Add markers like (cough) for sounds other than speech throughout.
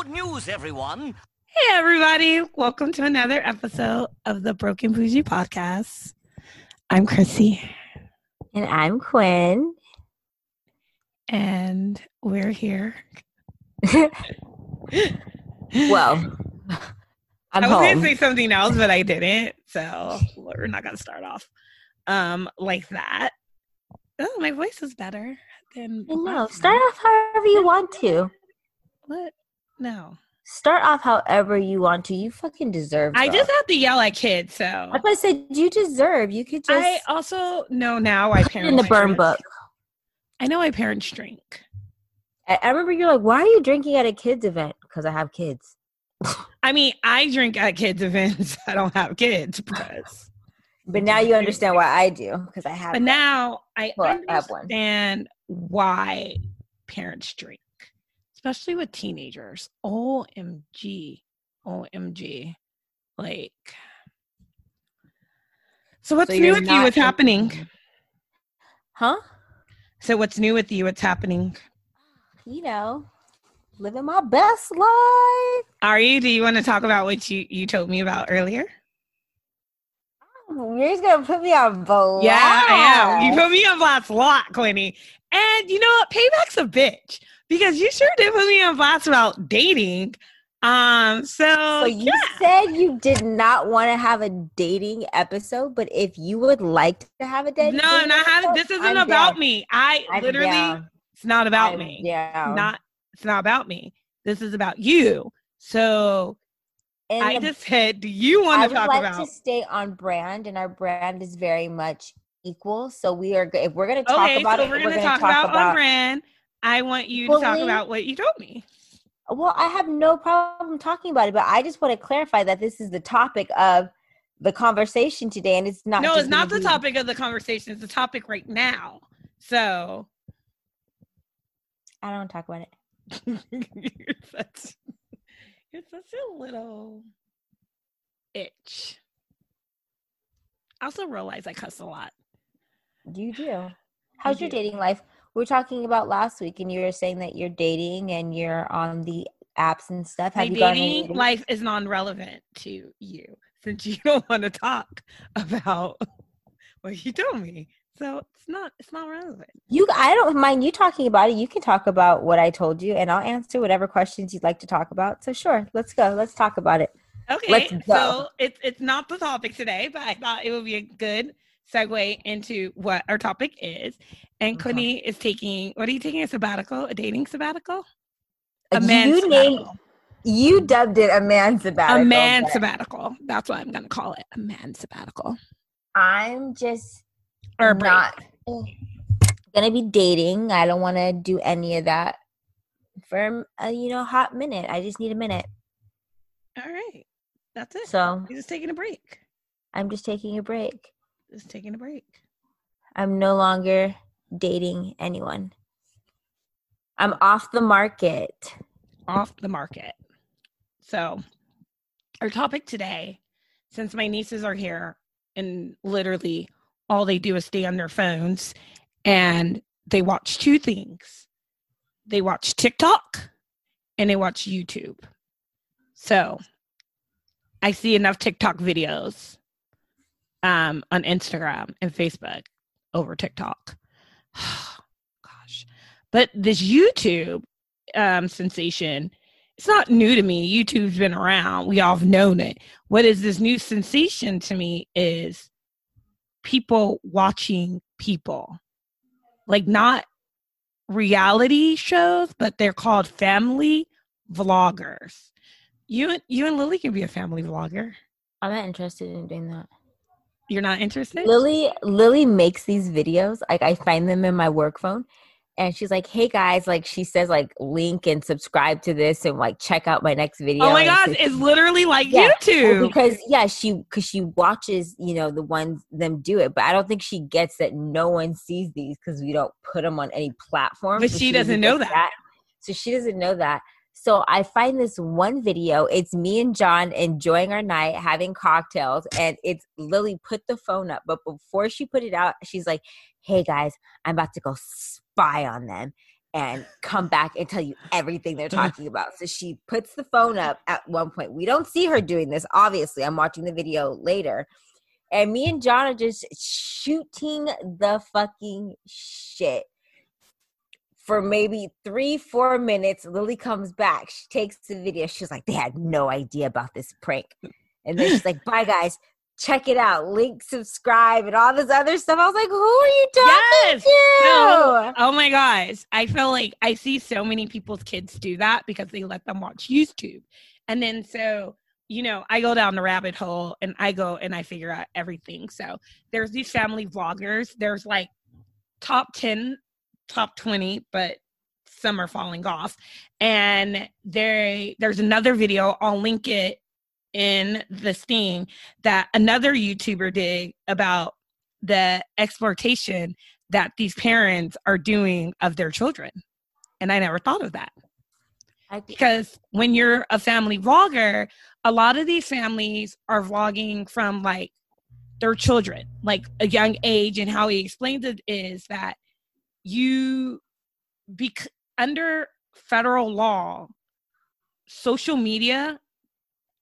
Good news, everyone. Hey, everybody. Welcome to another episode of the Broken Bougie podcast. I'm Chrissy, And I'm Quinn. and we're here. (laughs) well, (laughs) I'm I was going to say something else, but I didn't. So we're not going to start off um, like that. Oh, my voice is better than. I know. last Start off however you want to. What? No. Start off however you want to. You fucking deserve. I just have to yell at kids. So Like I said, you deserve. You could just I also know now I parents in the burn book. I know my parents drink. I, I remember you're like, "Why are you drinking at a kids event?" Because I have kids. (laughs) I mean, I drink at kids' events. (laughs) I don't have kids because. But now you understand why I do because I have. But now I Well, I understand why parents drink, especially with teenagers. OMG. OMG. Like, so what's So new with you? What's happening? huh? So what's new with you? What's happening? You know, living my best life. Are you? Do you want to talk about what you you told me about earlier? Oh, you're just gonna put me on blast. Yeah, I am. You put me on blast a lot, Quinny. And you know what? Payback's a bitch because you sure did put me on blast about dating. Um, so, So you yeah. said you did not want to have a dating episode, but if you would like to have a dating, no, I'm not having. This isn't I'm about down. me. I I'm literally, down. it's not about I'm me. Yeah, Not, it's not about me. This is about you. So And I the- just said, do you want I to talk like about? to stay on brand, and our brand is very much equal. So we are. If we're going to talk okay, about so it, we're gonna, gonna talk, about, on brand. I want you to talk about what you told me. Well, I have no problem talking about it, but I just want to clarify that this is the topic of the conversation today, and it's not. no, it's not the be- topic of the conversation. It's the topic right now. So I don't talk about it. you're such you're such a little itch. I also realize I cuss a lot. You do. (sighs) How's your do. dating life? We were talking about last week, and you were saying that you're dating and you're on the apps and stuff. My Have you gone any dating life is non-relevant to you since you (laughs) don't want to talk about what you told me. So it's not it's not relevant. You, I don't mind you talking about it. You can talk about what I told you, and I'll answer whatever questions you'd like to talk about. So sure, let's go. Let's talk about it. Okay, so it's it's not the topic today, but I thought it would be a good segue into what our topic is. And Okay. Is taking what are you taking a sabbatical? A dating sabbatical? A Uh, man you named, sabbatical. you dubbed it a man sabbatical. a man sabbatical. That's what I'm gonna call it. A man sabbatical. I'm just Or not gonna be dating. I don't want to do any of that for a you know hot minute. I just need a minute. All right. That's it. So You're just taking a break. I'm just taking a break. Just taking a break. I'm no longer dating anyone. I'm off the market. off the market. So, our topic today, since my nieces are here and literally all they do is stay on their phones and they watch two things they watch TikTok and they watch YouTube. So, I see enough TikTok videos um, on Instagram and Facebook over TikTok. (sighs) Gosh. But this YouTube um, sensation, it's not new to me. YouTube's been around. We all have known it. What is this new sensation to me is people watching people. Like not reality shows, but they're called family vloggers. You you and Lily can be a family vlogger. I'm not interested in doing that. You're not interested? Lily Lily makes these videos. Like I find them in my work phone. And she's like, hey guys, like she says, like link and subscribe to this and like check out my next video. oh my god, it's literally like Yeah. YouTube. because yeah, she because she watches, you know, the ones them do it, but I don't think she gets that no one sees these because we don't put them on any platform. But So she doesn't know gets that. So she doesn't know that. So I find this one video. It's me and John enjoying our night, having cocktails, and it's Lily put the phone up. But before she put it out, she's like, "Hey guys, I'm about to go spy on them." and come back and tell you everything they're (laughs) talking about. So she puts the phone up at one point. We don't see her doing this, obviously. I'm watching the video later. And me and John are just shooting the fucking shit. For maybe three, four minutes, Lily comes back. She takes the video. She's like, they had no idea about this prank. And then she's like, (laughs) bye, guys check it out, link, subscribe, and all this other stuff. I was like, who are you talking yes. to? No. Oh my gosh. I feel like I see so many people's kids do that because they let them watch YouTube. And then so, you know, I go down the rabbit hole and I go and I figure out everything. So there's these family vloggers. There's like top 10, top 20, but some are falling off. And there there's another video, I'll link it in the sting that another YouTuber did about the exploitation that these parents are doing of their children. And I never thought of that. Because when you're a family vlogger, a lot of these families are vlogging from like their children, like a young age. And how he explains it is that you, bec- under federal law, social media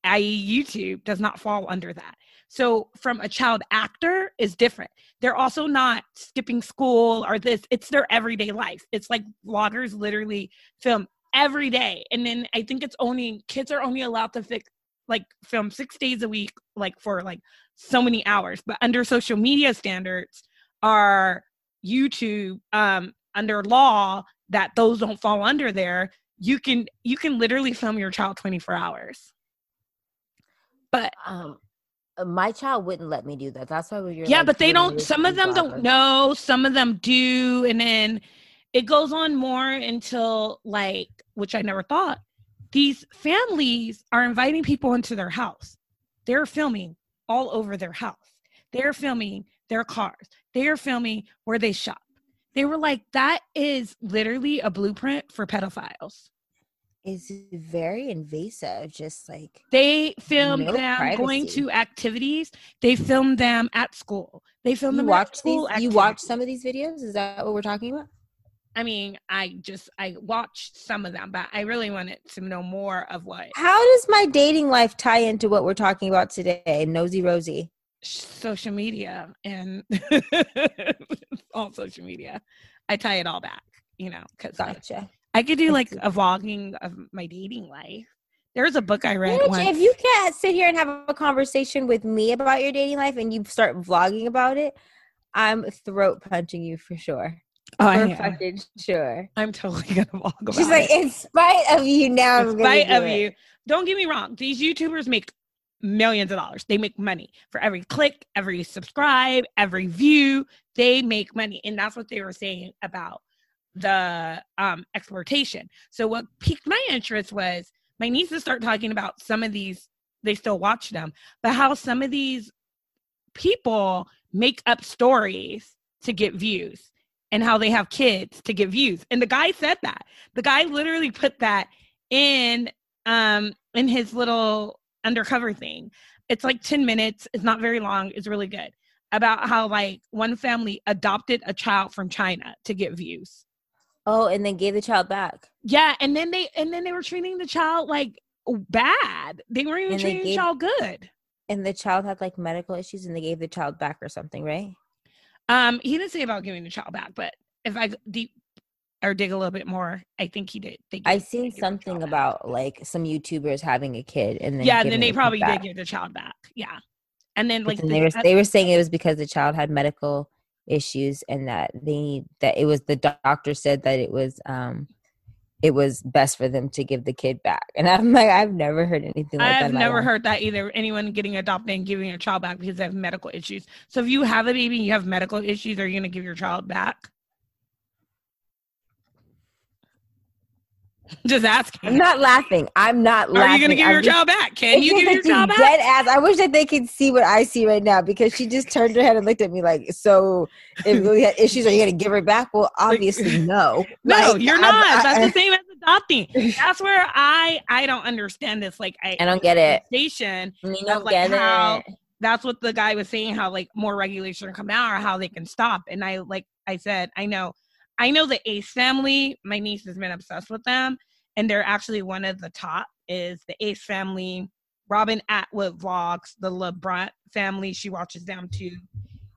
i.e., YouTube, does not fall under that. So, from a child actor is different. They're also not skipping school or this. It's their everyday life. It's like vloggers literally film every day, and then I think it's only kids are only allowed to fix like film six days a week, like for like so many hours. But under social media standards, are YouTube um, under law that those don't fall under there. You can you can literally film your child 24 hours. But um, uh, my child wouldn't let me do that. That's why we're yeah, like, but they don't. Some of them don't know. Some of them do, and then it goes on more until like, which I never thought. These families are inviting people into their house. They're filming all over their house. They're filming their cars. They are filming where they shop. They were like, that is literally a blueprint for pedophiles. It's very invasive just like they film no them privacy. going to activities. They film them at school. They film you them watch these activities. you watch some of these videos? Is that what we're talking about? I mean i just i watched some of them but i really wanted to know more of what how does my dating life tie into what we're talking about today? Nosy rosie social media and (laughs) all social media i tie it all back you know because gotcha. I could do like a vlogging of my dating life. There's a book I read. Which, if you can't sit here and have a conversation with me about your dating life and you start vlogging about it, I'm throat punching you for sure. Oh, for fucking sure. I'm totally gonna vlog She's like, in spite of you now. In spite of it. you. Don't get me wrong. These YouTubers make millions of dollars. They make money for every click, every subscribe, every view. They make money, and that's what they were saying about the um, exploitation. So what piqued my interest was my nieces start talking about some of these. They still watch them, but how some of these people make up stories to get views and how they have kids to get views. And the guy said that. The guy literally put that in um in his little undercover thing. It's like 10 minutes. It's not very long. It's really good. About how like one family adopted a child from China to get views. Oh, and then gave the child back. Yeah, and then they and then they were treating the child like bad. They weren't even and treating gave, the child good. And the child had like medical issues, and they gave the child back or something, right? Um, he didn't say about giving the child back, but if I deep or dig a little bit more, I think he did. I've seen something about back. like some YouTubers having a kid, and then yeah, and then they probably did give the child back. Yeah, and then like the, they were they were saying it was because the child had medical issues and that they that it was the doctor said that it was um it was best for them to give the kid back. And I'm like, I've never heard anything like I've that. I've never heard that either. Anyone getting adopted and giving a child back because they have medical issues. So if you have a baby and you have medical issues, are you going to give your child back? (laughs) Just asking. I'm not laughing. I'm not laughing. Are you going to give I'm your just, child back? Can you give your child back? (laughs) Dead ass. I wish that they could see what I see right now because she just turned her head and looked at me like, "So, if (laughs) we had issues, are you going to give her back?" Well, obviously, no. no, like, you're not. I, That's the same as adopting. That's where I I don't understand this. Like, I, I don't get it. Station. You don't like get how, it. That's what the guy was saying. How like more regulation come out or how they can stop. And I like I said, I know I know the Ace family. My niece has been obsessed with them, and they're actually one of the top. Is the Ace family? Roman Atwood vlogs, the LaBrant family. She watches them too.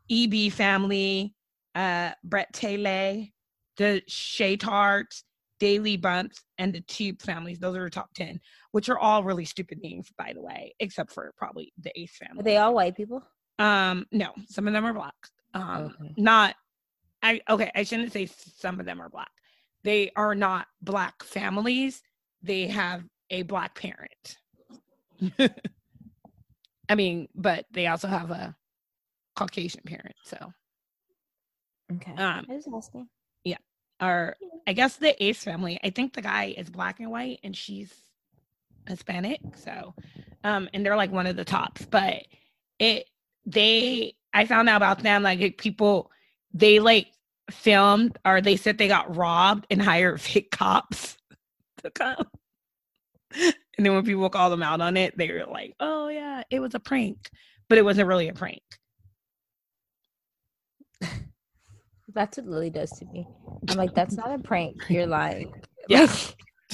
EB family, uh, Bratayley, the Shaytards, Daily Bumps, and the Tube families. Those are the top 10, which are all really stupid names, by the way, except for probably the Ace family. Are they all white people? Um, no, some of them are black. Um, Okay. not I okay, I shouldn't say some of them are black. They are not black families. They have a black parent. (laughs) I mean, but they also have a Caucasian parent. So, Okay. um, I was asking. Yeah. Or I guess the Ace family. I think the guy is black and white, and she's Hispanic. So, um, and they're like one of the tops. But it, they, I found out about them. Like people, they like filmed or they said they got robbed and hired (laughs) fake cops to come. And then when people call them out on it, they were like, "Oh yeah, it was a prank," but it wasn't really a prank. That's what Lily does to me. I'm like, that's not a prank. You're lying. (laughs) Yeah.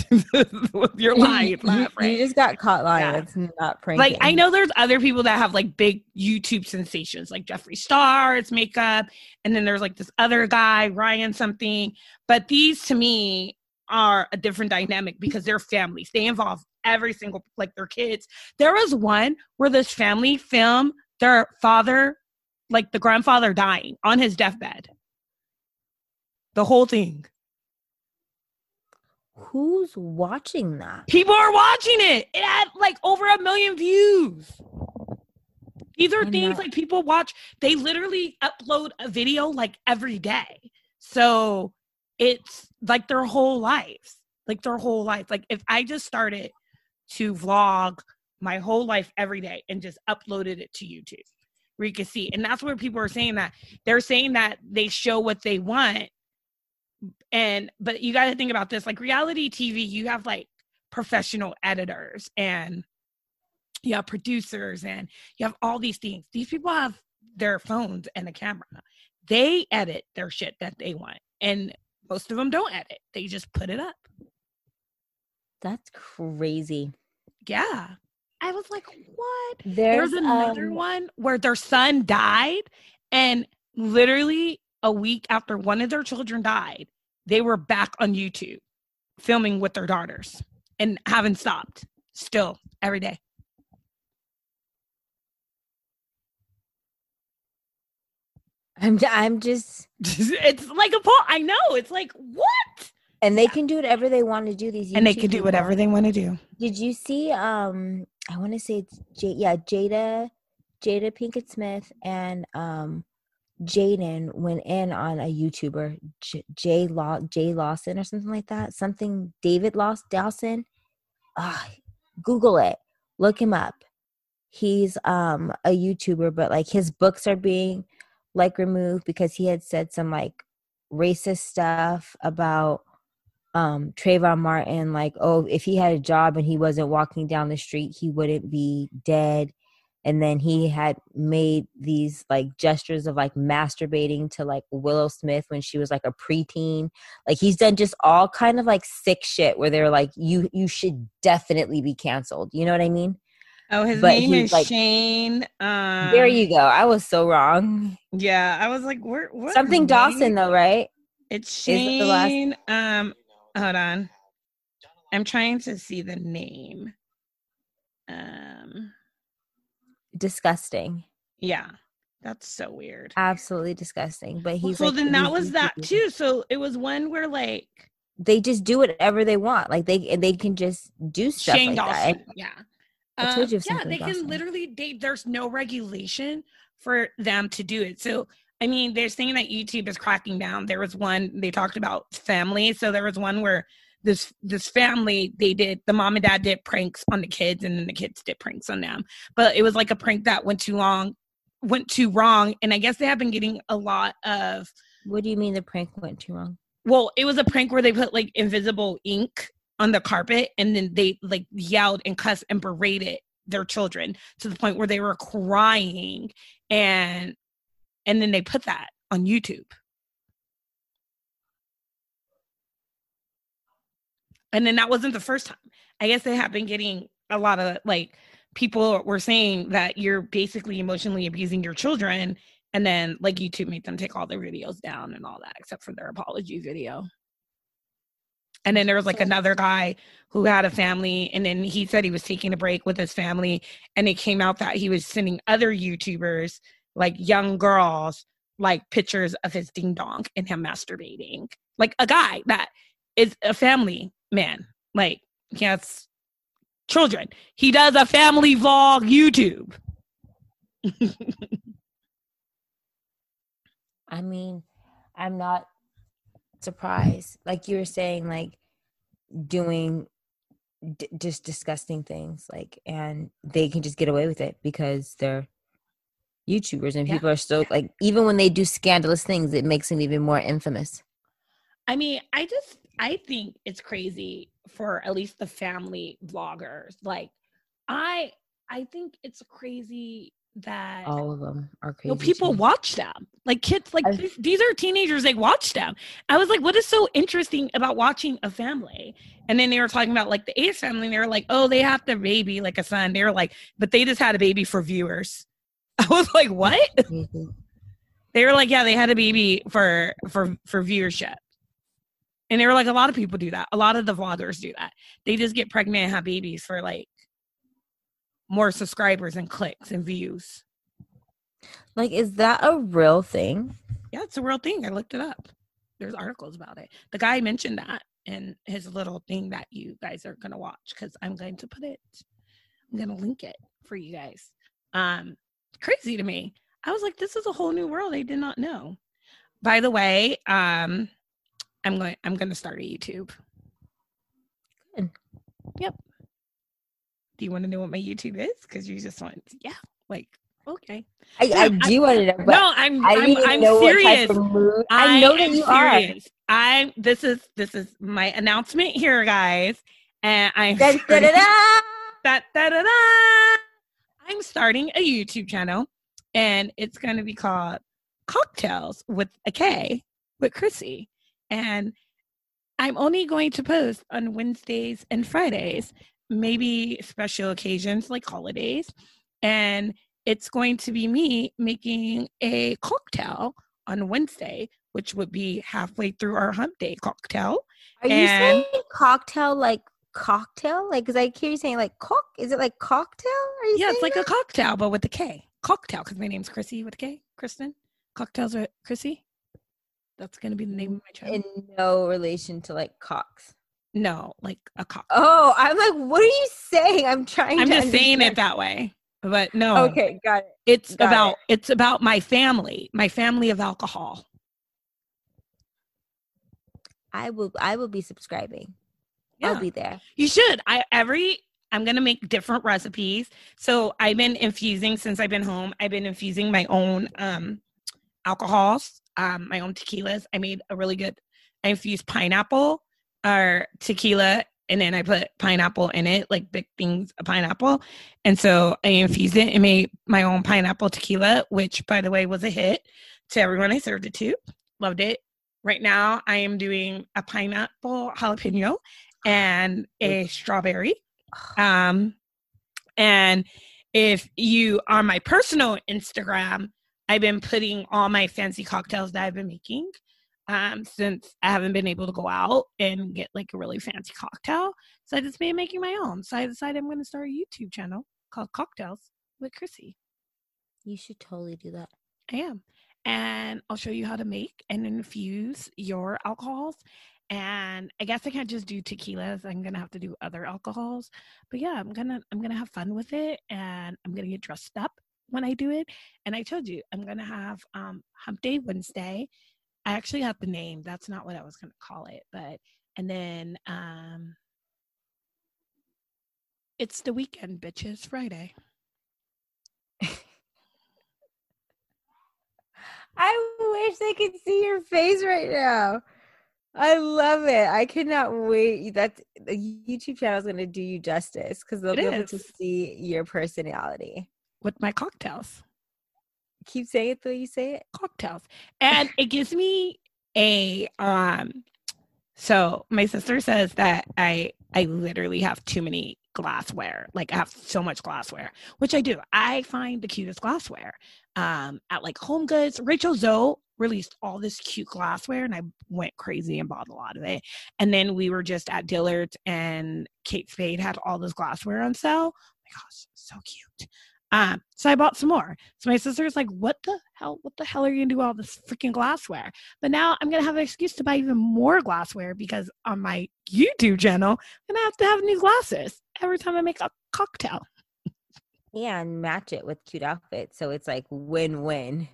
(laughs) You're lying. You, you just got caught lying. Yeah. It's not prank. like I know there's other people that have like big YouTube sensations, like Jeffree Star, it's makeup, and then there's like this other guy, Ryan something. But these to me are a different dynamic because they're families. They involve every single like their kids. There was one where this family filmed their father, like the grandfather dying on his deathbed. The whole thing. Who's watching that? People are watching it. It had like over a million views. These are things like people watch. They literally upload a video like every day. So it's like their whole lives. Like their whole life. Like if I just started to vlog my whole life every day and just uploaded it to YouTube where you can see. And that's where people are saying that. They're saying that they show what they want. And but you got to think about this like reality TV, you have like professional editors and you have producers and you have all these things. These people have their phones and a camera. They edit their shit that they want. And most of them don't edit. They just put it up. That's crazy. Yeah. I was like, what? There's, There's another um, one where their son died, and literally a week after one of their children died, they were back on YouTube filming with their daughters and haven't stopped still every day. I'm, I'm just, (laughs) it's like a po I know. It's like, what? and they can do whatever they want to do. These And they can do people. whatever they want to do. Did you see? Um, I want to say it's J- yeah, Jada, Jada Pinkett Smith and um, Jaden went in on a YouTuber, J- Law, Jay Lawson or something like that. Something David Laws Dawson. Ah, Google it. Look him up. He's um a YouTuber, but like his books are being like removed because he had said some like racist stuff about um Trayvon Martin, like, oh, if he had a job and he wasn't walking down the street, he wouldn't be dead. And then he had made these like gestures of like masturbating to like Willow Smith when she was like a preteen. Like he's done just all kind of like sick shit where they're like, you you should definitely be canceled. You know what I mean? Oh, his But name is like- Shane. Um, there you go. I was so wrong. Yeah, I was like, where? What Something name? Dawson though, right? It's it the last- Shane. Um, hold on. I'm trying to see the name. Um, Disgusting. yeah, that's so weird. Absolutely disgusting. But Well, he's so like, then that was that too. So it was one where like They just do whatever they want. Like they they can just do stuff Shane like that. Yeah. I uh, told you of yeah, they can literally they there's no regulation for them to do it. So I mean, they're saying that YouTube is cracking down. There was one they talked about family. So there was one where this this family they did the mom and dad did pranks on the kids and then the kids did pranks on them. But it was like a prank that went too long, went too wrong. And I guess they have been getting a lot of What do you mean the prank went too wrong? well, it was a prank where they put like invisible ink on the carpet and then they like yelled and cussed and berated their children to the point where they were crying and and then they put that on YouTube. And then that wasn't the first time. I guess they have been getting a lot of like people were saying that you're basically emotionally abusing your children and then like youtube made them take all their videos down and all that except for their apology video and then there was like another guy who had a family and then he said he was taking a break with his family and it came out that he was sending other youtubers like young girls like pictures of his ding dong and him masturbating like a guy that is a family man like he has children he does a family vlog youtube (laughs) I mean, I'm not surprised. Like you were saying, like doing d- just disgusting things, like, and they can just get away with it because they're YouTubers and Yeah. people are so like, even when they do scandalous things, it makes them even more infamous. I mean, I just I think it's crazy for at least the family vloggers. Like I I think it's crazy that All of them are you know, crazy. people too. watch them. Like kids like I- these, are teenagers they watch them. I was like what is so interesting about watching a family? And then they were talking about like the Ace family and they were like, "Oh, they have the baby like a son." They were like, "But they just had a baby for viewers." (laughs) I was like, "What?" Crazy. They were like, "Yeah, they had a baby for for for viewership." And they were like, a lot of people do that. A lot of the vloggers do that. They just get pregnant and have babies for like more subscribers and clicks and views. Like, is that a real thing? Yeah, it's a real thing. I looked it up. There's articles about it. The guy mentioned that in his little thing that you guys are gonna watch because I'm going to put it. I'm gonna link it for you guys. Um, crazy to me. I was like, this is a whole new world I did not know. By the way, um, I'm going. I'm going to start a YouTube. Good. Yep. Do you want to know what my YouTube is? Because you just want, yeah, like okay. I, I I- do want to know, but no, I'm. I I'm, I'm know serious. type. I, know that am you are. I this is this is my announcement here, guys, and I'm Da, da, da. da, (laughs) da, da, da. I'm starting a YouTube channel, and it's going to be called Cocktails with a K with Chrissy, and I'm only going to post on Wednesdays and Fridays, maybe special occasions like holidays, and it's going to be me making a cocktail on Wednesday, which would be halfway through our hump day cocktail. Are you saying cocktail like cocktail? Like, because I hear you saying like cock. Is it like cocktail? Are you Yeah, it's like a cocktail, but with a K. Cocktail, because my name's Chrissy with a K. Kristen. Cocktails with Chrissy. That's gonna be the name of my channel. in no relation to like cocks. no, like a cock. Oh, I'm like, what are you saying? I'm trying. To- I'm to just saying it that way. But no, Okay, got it. it's got about it. it's about my family, my family of alcohol. I will. I will be subscribing. Yeah. I'll be there. You should. I every I'm gonna make different recipes. So I've been infusing since I've been home. I've been infusing my own um alcohols, um, my own tequilas. I made a really good I infused pineapple or tequila and then I put pineapple in it, like big things of pineapple. And so I infused it and made my own pineapple tequila, which by the way was a hit to everyone I served it to. Loved it. Right now I am doing a pineapple jalapeno and a strawberry. Um, and if you are my personal Instagram, I've been putting all my fancy cocktails that I've been making. Um, since I haven't been able to go out and get like a really fancy cocktail. So I just been making my own. So I decided I'm gonna start a YouTube channel called Cocktails with Chrissy. You should totally do that. I am. And I'll show you how to make and infuse your alcohols. And I guess I can't just do tequilas. I'm gonna have to do other alcohols. But yeah, I'm gonna I'm gonna have fun with it and I'm gonna get dressed up when I do it. And I told you I'm gonna have um hump day Wednesday. I actually have the name. That's not what I was gonna call it, but and then um it's the weekend, bitches, Friday. (laughs) I wish they could see your face right now. I love it. I cannot wait. That the YouTube channel is going to do you justice because they'll It be able to see your personality. With my cocktails. Keep saying it the way you say it. cocktails and it gives me a um So my sister says that I I literally have too many glassware. Like I have so much glassware, which I do. I find the cutest glassware um, at like Home Goods. Rachel Zoe released all this cute glassware, and I went crazy and bought a lot of it. And then we were just at Dillard's, and Kate Spade had all this glassware on sale. Oh my gosh, so cute. Um, so I bought some more. So my sister's like, "What the hell? What the hell are you gonna do all this freaking glassware?" But now I'm gonna have an excuse to buy even more glassware because on my YouTube channel, I'm gonna have to have new glasses every time I make a cocktail. And match it with cute outfits, so it's like win-win.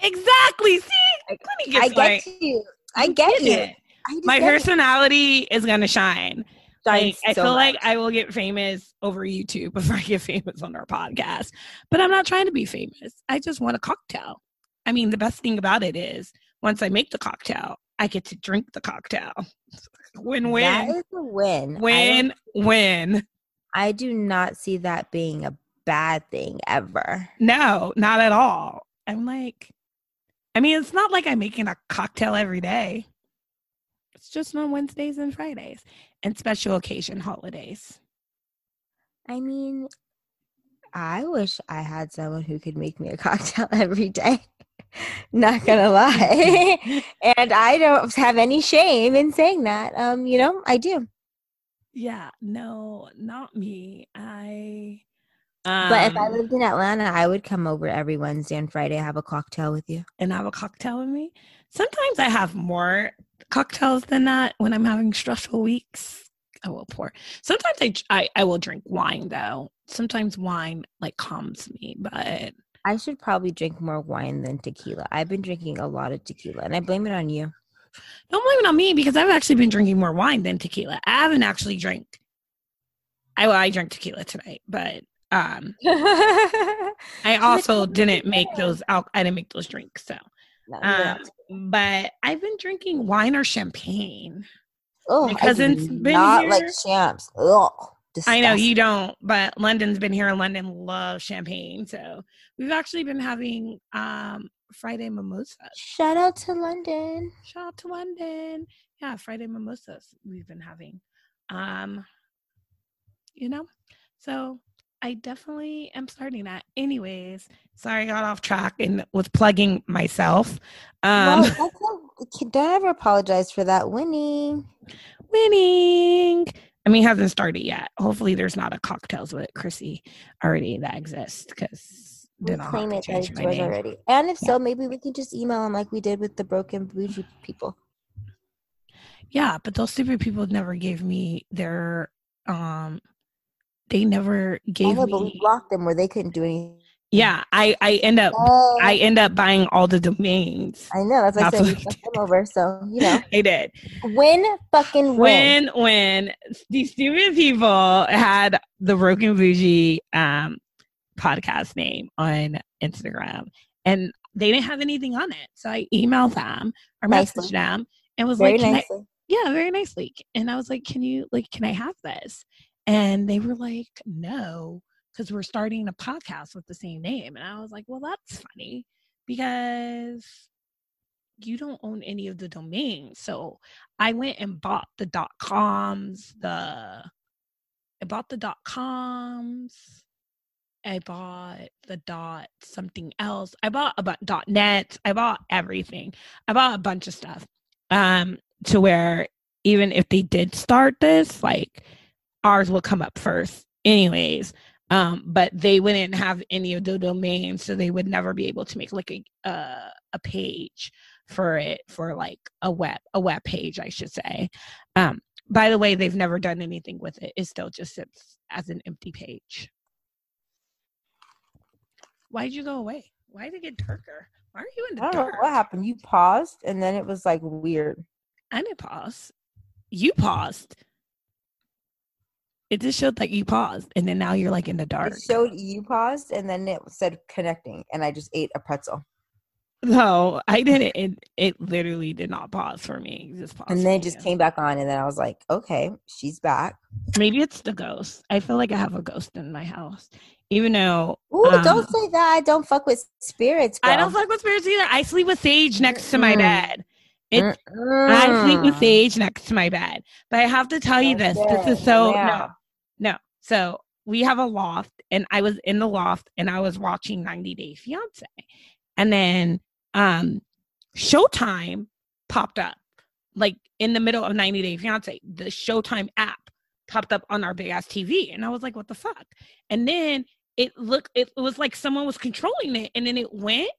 Exactly. See, I, I get you. I get you. I My get it. My personality is gonna shine. Like, I so feel like. I will get famous over YouTube (laughs) before I get famous on our podcast. But I'm not trying to be famous. I just want a cocktail. I mean, the best thing about it is once I make the cocktail, I get to drink the cocktail. (laughs) Win That win. is a win. Win win. I do not see that being a bad thing ever. No, not at all. I'm like, I mean, it's not like I'm making a cocktail every day. It's just on Wednesdays and Fridays and special occasion holidays. I mean, I wish I had someone who could make me a (laughs) cocktail every day. (laughs) Not gonna lie. (laughs) and I don't have any shame in saying that. Um, you know, I do. Yeah, no, not me. I But if I um, lived in Atlanta, I would come over every Wednesday and Friday, have a cocktail with you. and have a cocktail with me. Sometimes I have more cocktails than that when I'm having stressful weeks. I will pour. Sometimes I, I I will drink wine though. Sometimes wine like calms me, but I should probably drink more wine than tequila. I've been drinking a lot of tequila, and I blame it on you. don't blame it on me because I've actually been drinking more wine than tequila. I haven't actually drank. I well, I drank tequila tonight, but um, (laughs) I also didn't make those. Al- I didn't make those drinks, so. No. Um, but I've been drinking wine or champagne. oh, because I cousin's do been not like champs. Ugh, I know you don't, but London's been here. And London loves champagne, so we've actually been having um Friday mimosas. Shout out to London. Shout out to London. Yeah, Friday mimosas we've been having. Um, you know, so I definitely am starting that. Anyways, sorry I got off track and was plugging myself. Um, well, don't ever apologize for that winning. winning. I mean, hasn't started yet. Hopefully, there's not a cocktails with Chrissy already that exists because We then I'll claim have it to that change it's my name. already. And if so, maybe we can just email them like we did with the broken bougie people. Yeah, but those stupid people never gave me their um. They never gave know, but we blocked them where they couldn't do anything. Yeah, I I end up Oh, I end up buying all the domains. I know. That's why I said we fucked them over. So you know, (laughs) they did. win fucking win. When when these stupid people had the Broken Bougie um podcast name on Instagram and they didn't have anything on it. So I emailed them or Nicely. messaged them and was Very like, yeah, very nicely. And I was like, can you like, can I have this? And they were like, no, because we're starting a podcast with the same name. And I was like, well, that's funny because you don't own any of the domains. So I went and bought the dot coms, the I bought the dot coms. I bought the dot something else. I bought about dot net. I bought everything. I bought a bunch of stuff. Um, to where even if they did start this, like ours will come up first, anyways. Um, but they wouldn't have any of the domains, so they would never be able to make like a uh, a page for it for like a web a web page, I should say. Um, by the way, they've never done anything with it. It still just sits as an empty page. Why'd you go away? Why did it get darker? Why are you in the I don't know dark? what happened. You paused, and then it was like weird. I didn't pause. You paused. It just showed that you paused, and then now you're like in the dark. It showed you paused, and then it said connecting, and I just ate a pretzel. no, I didn't. It, it literally did not pause for me. It just paused. And then it just came back on, and then I was like, okay, she's back. Maybe it's the ghost. I feel like I have a ghost in my house, even though Ooh, Um, don't say that. I don't fuck with spirits. I don't fuck with spirits either. I sleep with Sage next to my bed, It, I sleep with Sage next to my bed. But I have to tell you this. This is so no, no. So we have a loft, and I was in the loft and I was watching 90 Day Fiance. And then um Showtime popped up like in the middle of 90 Day Fiance. The Showtime app popped up on our big ass TV. And I was like, what the fuck? And then it looked it, it was like someone was controlling it and then it went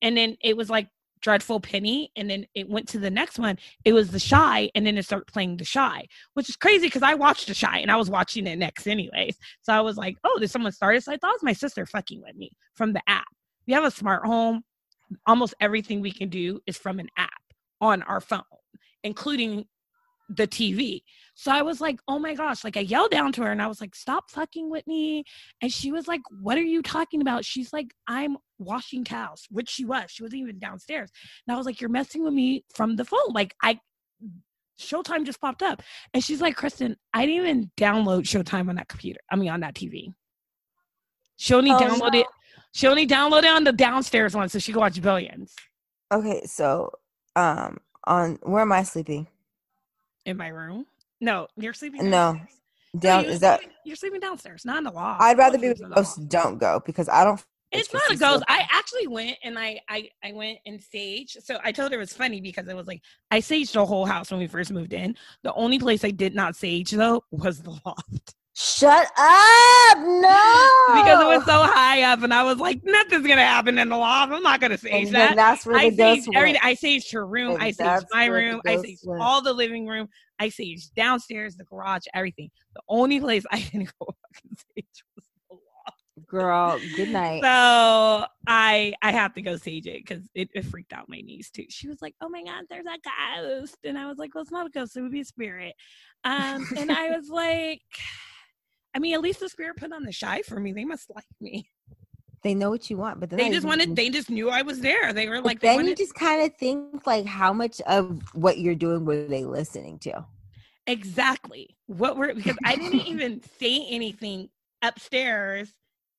and then it was like dreadful penny and then it went to the next one it was the Chi and then it started playing the Chi which is crazy because i watched the Chi and i was watching it next anyways. So i was like oh did someone start it? So i thought it was my sister fucking with me from the app. We have a smart home. Almost everything we can do is from an app on our phone including the tv so I was like, oh my gosh, like I yelled down to her and I was like, stop fucking with me. And she was like, what are you talking about? She's like, I'm washing towels, which she was. She wasn't even downstairs. And I was like, you're messing with me from the phone. Like I, Showtime just popped up. And she's like, Kristen, I didn't even download Showtime on that computer. I mean, on that TV. She only oh, downloaded no. She only downloaded on the downstairs one so she could watch Billions. Okay, so um on where am I sleeping? In my room. No, you're sleeping. Downstairs. No, down no, is that you're sleeping downstairs, not in the loft. I'd rather be with ghosts. Don't go because I don't. It's not a ghost. I actually went and I, I I went and saged. So I told her it was funny because it was like I saged the whole house when we first moved in. The only place I did not sage though was the (laughs) loft. Shut up! No, because it was so high up, and I was like, nothing's gonna happen in the loft. I'm not gonna sage that. That's where I the ghost everything. I saged her room. And I saged my room. I saged went. all the living room. I saged downstairs, the garage, everything. The only place I (laughs) didn't go fucking sage was the loft. Girl, good (laughs) night. So I I have to go sage it because it, it, freaked out my niece too. She was like, "Oh my god, there's a ghost," and I was like, "Well, it's not a ghost. It would be a spirit." Um, and I (laughs) was like. I mean, at least the spirit put on the Chi for me. They must like me. They know what you want, but they just wanted. They just knew I was there. They were like. then wanted, you just kind of think like, how much of what you're doing were they listening to? Exactly. What were because I didn't (laughs) even say anything upstairs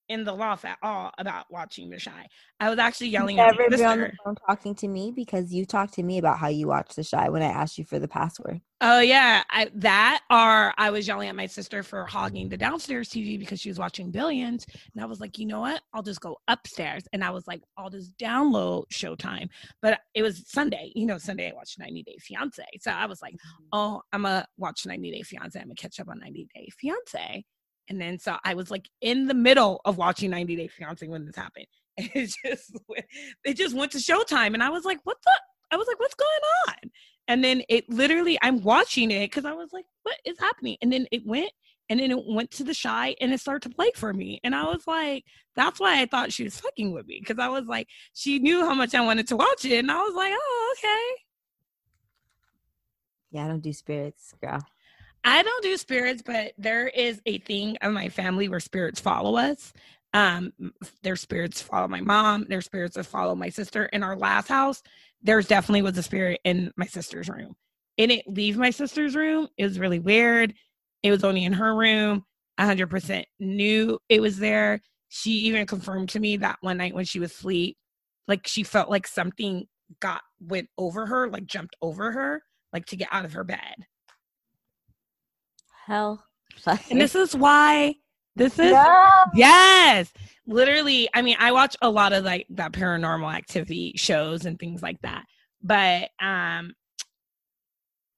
in the loft at all about watching The Chi. I was actually yelling at my sister. on the phone talking to me because you talked to me about how you watched The Chi when I asked you for the password. Oh yeah, I, that or I was yelling at my sister for hogging the downstairs TV because she was watching Billions, and I was like, you know what? I'll just go upstairs, and I was like, I'll just download Showtime. But it was Sunday, you know, Sunday I watched 90 Day Fiance, so I was like, mm-hmm. oh, I'm gonna watch 90 Day Fiance. I'm gonna catch up on 90 Day Fiance. And then so I was like in the middle of watching 90 Day Fiance when this happened. (laughs) And it just it just went to Showtime. And I was like, what the I was like, what's going on? And then it literally I'm watching it because I was like, what is happening? And then it went and then it went to the Chi and it started to play for me. And I was like, that's why I thought she was fucking with me. Cause I was like, she knew how much I wanted to watch it. And I was like, oh, okay. Yeah, I don't do spirits, girl. I don't do spirits, but there is a thing of my family where spirits follow us. Um, their spirits follow my mom, their spirits follow my sister. In our last house, there's definitely was a spirit in my sister's room. It didn't leave my sister's room. It was really weird. It was only in her room. 100% knew it was there. She even confirmed to me that one night when she was asleep, like she felt like something got went over her, like jumped over her, like to get out of her bed hell. (laughs) And this is why this is no. yes. Literally, I mean, I watch a lot of like that paranormal activity shows and things like that. But um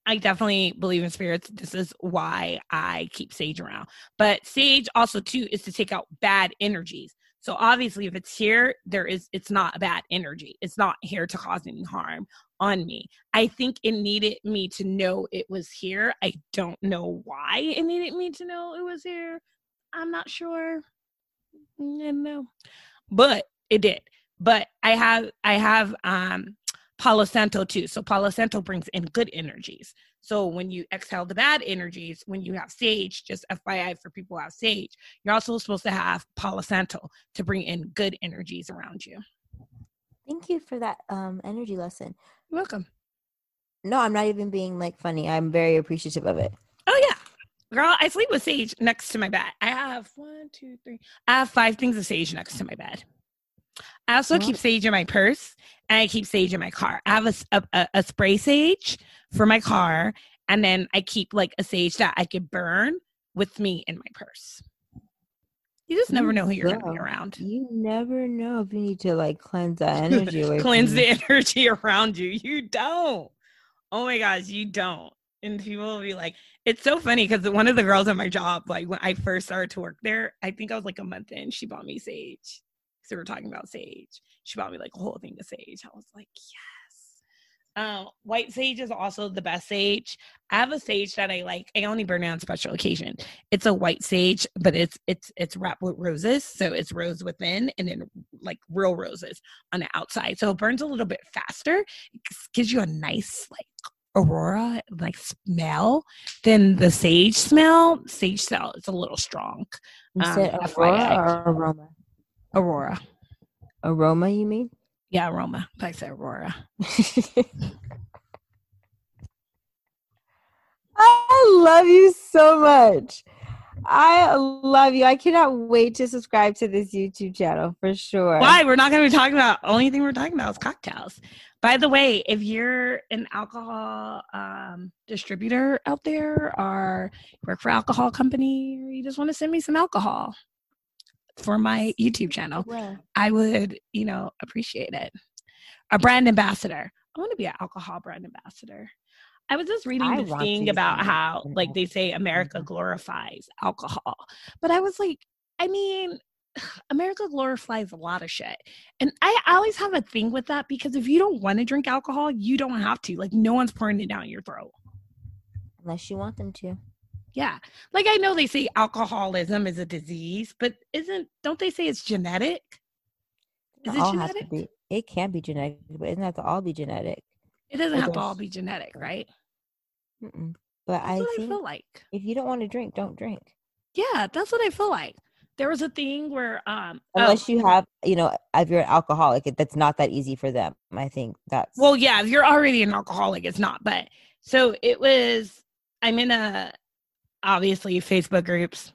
I definitely believe in spirits. This is why I keep sage around. But sage also too is to take out bad energies. So obviously if it's here, there is it's not a bad energy. It's not here to cause any harm on me. I think it needed me to know it was here. I don't know why it needed me to know it was here. I'm not sure. No. But it did. But I have I have um Palo Santo too. So Palo Santo brings in good energies. So when you exhale the bad energies, when you have sage, just FYI for people who have sage, you're also supposed to have Palo Santo to bring in good energies around you. Thank you for that um, energy lesson. You're welcome. No, I'm not even being like funny. I'm very appreciative of it. Oh yeah. Girl, I sleep with sage next to my bed. I have one, two, three. I have five things of sage next to my bed. I also What? keep sage in my purse and I keep sage in my car. I have a a spray sage for my car, and then I keep like a sage that I could burn with me in my purse. You just never You know who you're going to be around. You never know if you need to like cleanse that (laughs) energy. Cleanse the energy around you. You don't. Oh my gosh, you don't. And people will be like, it's so funny because one of the girls at my job, like when I first started to work there, I think I was like a month in, she bought me sage. We were talking about sage. She bought me like a whole thing of sage. I was like, yes. Um, white sage is also the best sage. I have a sage that I like. I only burn it on special occasion. It's a white sage, but it's it's it's wrapped with roses, so it's rose within and then like real roses on the outside. So it burns a little bit faster. It gives you a nice like aurora like smell than the sage smell. Sage smell is a little strong. You Um, said aurora or aroma? Aurora. Aroma, you mean? Yeah, aroma. I said aurora. (laughs) I love you so much. I love you. I cannot wait to subscribe to this YouTube channel for sure. Why? We're not going to be talking about. Only thing we're talking about is cocktails. By the way, if you're an alcohol um, distributor out there, or work for alcohol company, or you just want to send me some alcohol for my YouTube channel, Where? I would, you know, appreciate it. A brand ambassador. I want to be an alcohol brand ambassador. I was just reading I this thing about how, like, they say America Mhm. glorifies alcohol, but I was like, I mean, (sighs) America glorifies a lot of shit. And I always have a thing with that because if you don't want to drink alcohol, you don't have to. Like, no one's pouring it down your throat. Unless you want them to. Yeah. Like, I know they say alcoholism is a disease, but isn't, don't they say it's genetic? Is it to genetic? be. It can be genetic, but it doesn't have to all be genetic. It doesn't have to all be genetic, right? Mm-mm. But That's I what I feel like. if you don't want to drink, don't drink. Yeah, that's what I feel like. There was a thing where, um, oh, Unless you have, you know, if you're an alcoholic, it, that's not that easy for them. I think that's Well, yeah, if you're already an alcoholic, it's not. But so it was. I'm in a obviously Facebook groups.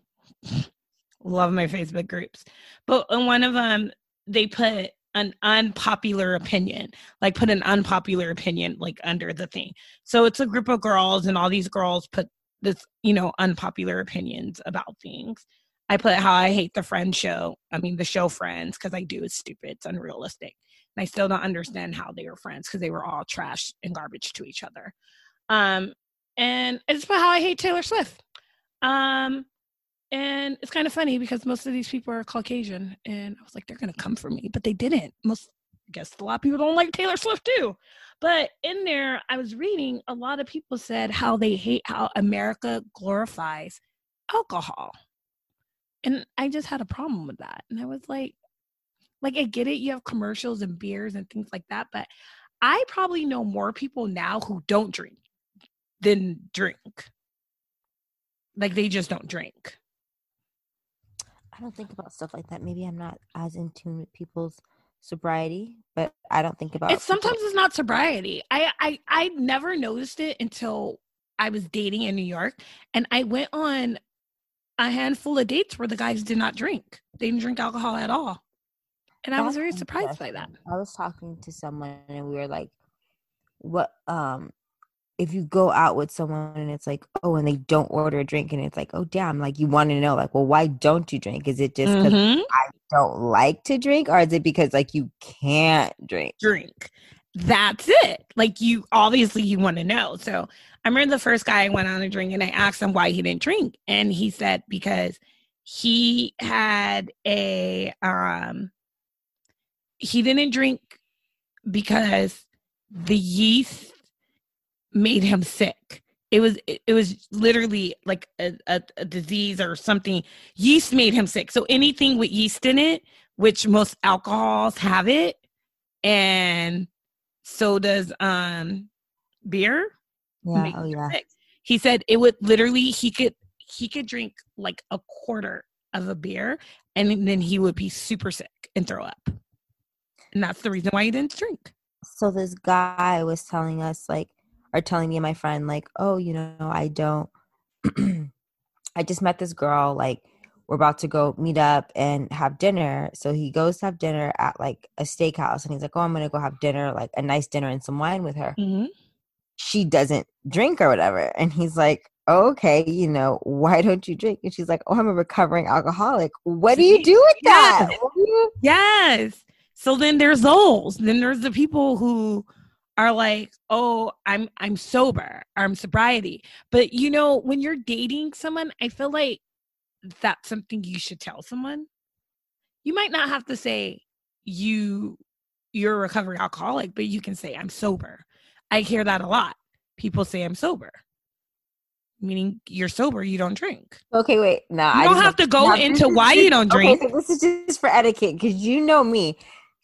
Love my Facebook groups, but in one of them they put an unpopular opinion, like put an unpopular opinion like under the thing. So it's a group of girls, and all these girls put this, you know, unpopular opinions about things. I put how I hate the Friends show. I mean, the show Friends because I do. It's stupid. It's unrealistic. And I still don't understand how they were friends because they were all trash and garbage to each other. Um, and it's about how I hate Taylor Swift. Um, and it's kind of funny because most of these people are Caucasian, and I was like, they're gonna come for me, but they didn't. Most, I guess, a lot of people don't like Taylor Swift too. But in there, I was reading a lot of people said how they hate how America glorifies alcohol, and I just had a problem with that. And I was like, like I get it, you have commercials and beers and things like that, but I probably know more people now who don't drink than drink. Like they just don't drink. I don't think about stuff like that. Maybe I'm not as in tune with people's sobriety, but I don't think about people- sometimes it's not sobriety. I I I never noticed it until I was dating in New York and I went on a handful of dates where the guys did not drink. They didn't drink alcohol at all. And I was very surprised by that. I was talking to someone and we were like, what um if you go out with someone and it's like, oh, and they don't order a drink and it's like, oh damn, like you want to know, like, well, why don't you drink? Is it just because Mhm. don't like to drink, or is it because like you can't drink? drink. That's it. Like you obviously you want to know. So I remember the first guy I went on a drink and I asked him why he didn't drink. And he said because he had a um he didn't drink because the yeast made him sick. It was it, was literally like a, a, a disease or something. Yeast made him sick. So anything with yeast in it, which most alcohols have it, and so does um beer. Yeah, oh yeah. sick. He said it would literally he could he could drink like a quarter of a beer and then he would be super sick and throw up. And that's the reason why he didn't drink. So this guy was telling us like, or telling me and my friend like, oh, you know, I don't. (clears throat) I just met this girl like we're about to go meet up and have dinner. So he goes to have dinner at like a steakhouse and he's like, Oh, I'm gonna go have dinner, like a nice dinner and some wine with her. Mhm. She doesn't drink or whatever. And he's like, Okay, you know, why don't you drink? And she's like, Oh, I'm a recovering alcoholic. What do you do with that? Yes. What do you- Yes. So then there's those. Then there's the people who are like, "Oh, I'm I'm sober. I'm sobriety." But you know, when you're dating someone, I feel like that's something you should tell someone. You might not have to say you you're a recovering alcoholic, but you can say I'm sober. I hear that a lot. People say I'm sober. Meaning you're sober, you don't drink. Okay, wait. No, You I don't just have to go into why you don't Okay, drink. so this is just for etiquette because you know me.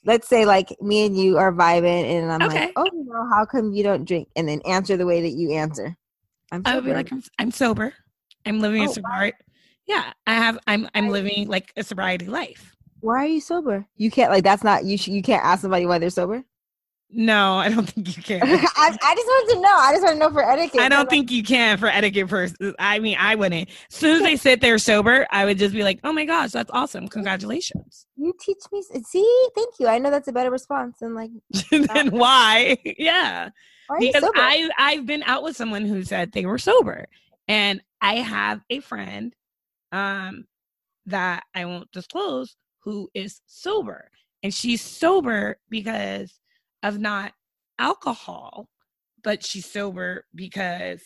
Let's say like me and you are vibing, and I'm Okay. like, "Oh, you know, how come you don't drink?" And then answer the way that you answer. I'm I would be sober. like, I'm, I'm sober. I'm living Oh, a wow. sobriety. Yeah, I have. I'm I'm living like a sobriety life. "Why are you sober?" You can't like that's not you. Sh- you can't ask somebody why they're sober. No, I don't think you can. (laughs) I, I just wanted to know. I just want to know for etiquette. I don't like, think you can for etiquette purposes. Uh, I mean, I wouldn't. As soon as (laughs) they sit there sober, I would just be like, "Oh my gosh, that's awesome! Congratulations!" You teach me. See, thank you. I know that's a better response than like, (laughs) (laughs) then why? (laughs) Yeah, "Why because sober?" I I've been out with someone who said they were sober, and I have a friend, um, that I won't disclose who is sober, and she's sober because of not alcohol, but she's sober because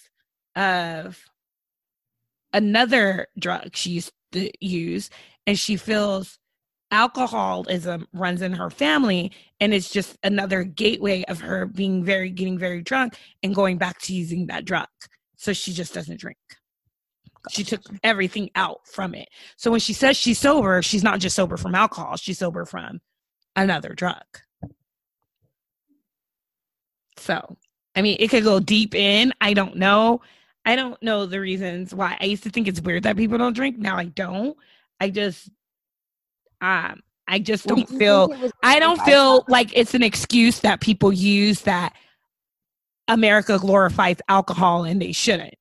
of another drug she used to use, and she feels alcoholism runs in her family and it's just another gateway of her being very getting very drunk and going back to using that drug. So she just doesn't drink. She took everything out from it. So when she says she's sober she's not just sober from alcohol she's sober from another drug. So i mean it could go deep in. I don't know. I don't know the reasons why. I used to think it's weird that people don't drink. Now i don't. I just um i just don't feel was I don't feel like it's an excuse that people use that America glorifies alcohol and they shouldn't.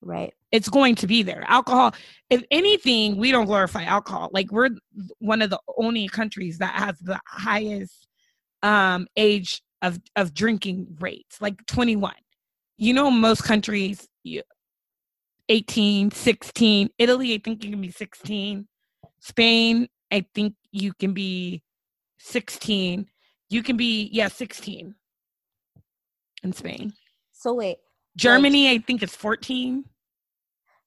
right. It's going to be there. Alcohol, if anything, we don't glorify alcohol. Like we're one of the only countries that has the highest um age of of drinking rates, like 21. You know most countries you, 18, 16, Italy I think you can be 16. Spain, I think you can be 16. You can be, yeah, 16 in Spain. So wait, Germany, I think it's 14.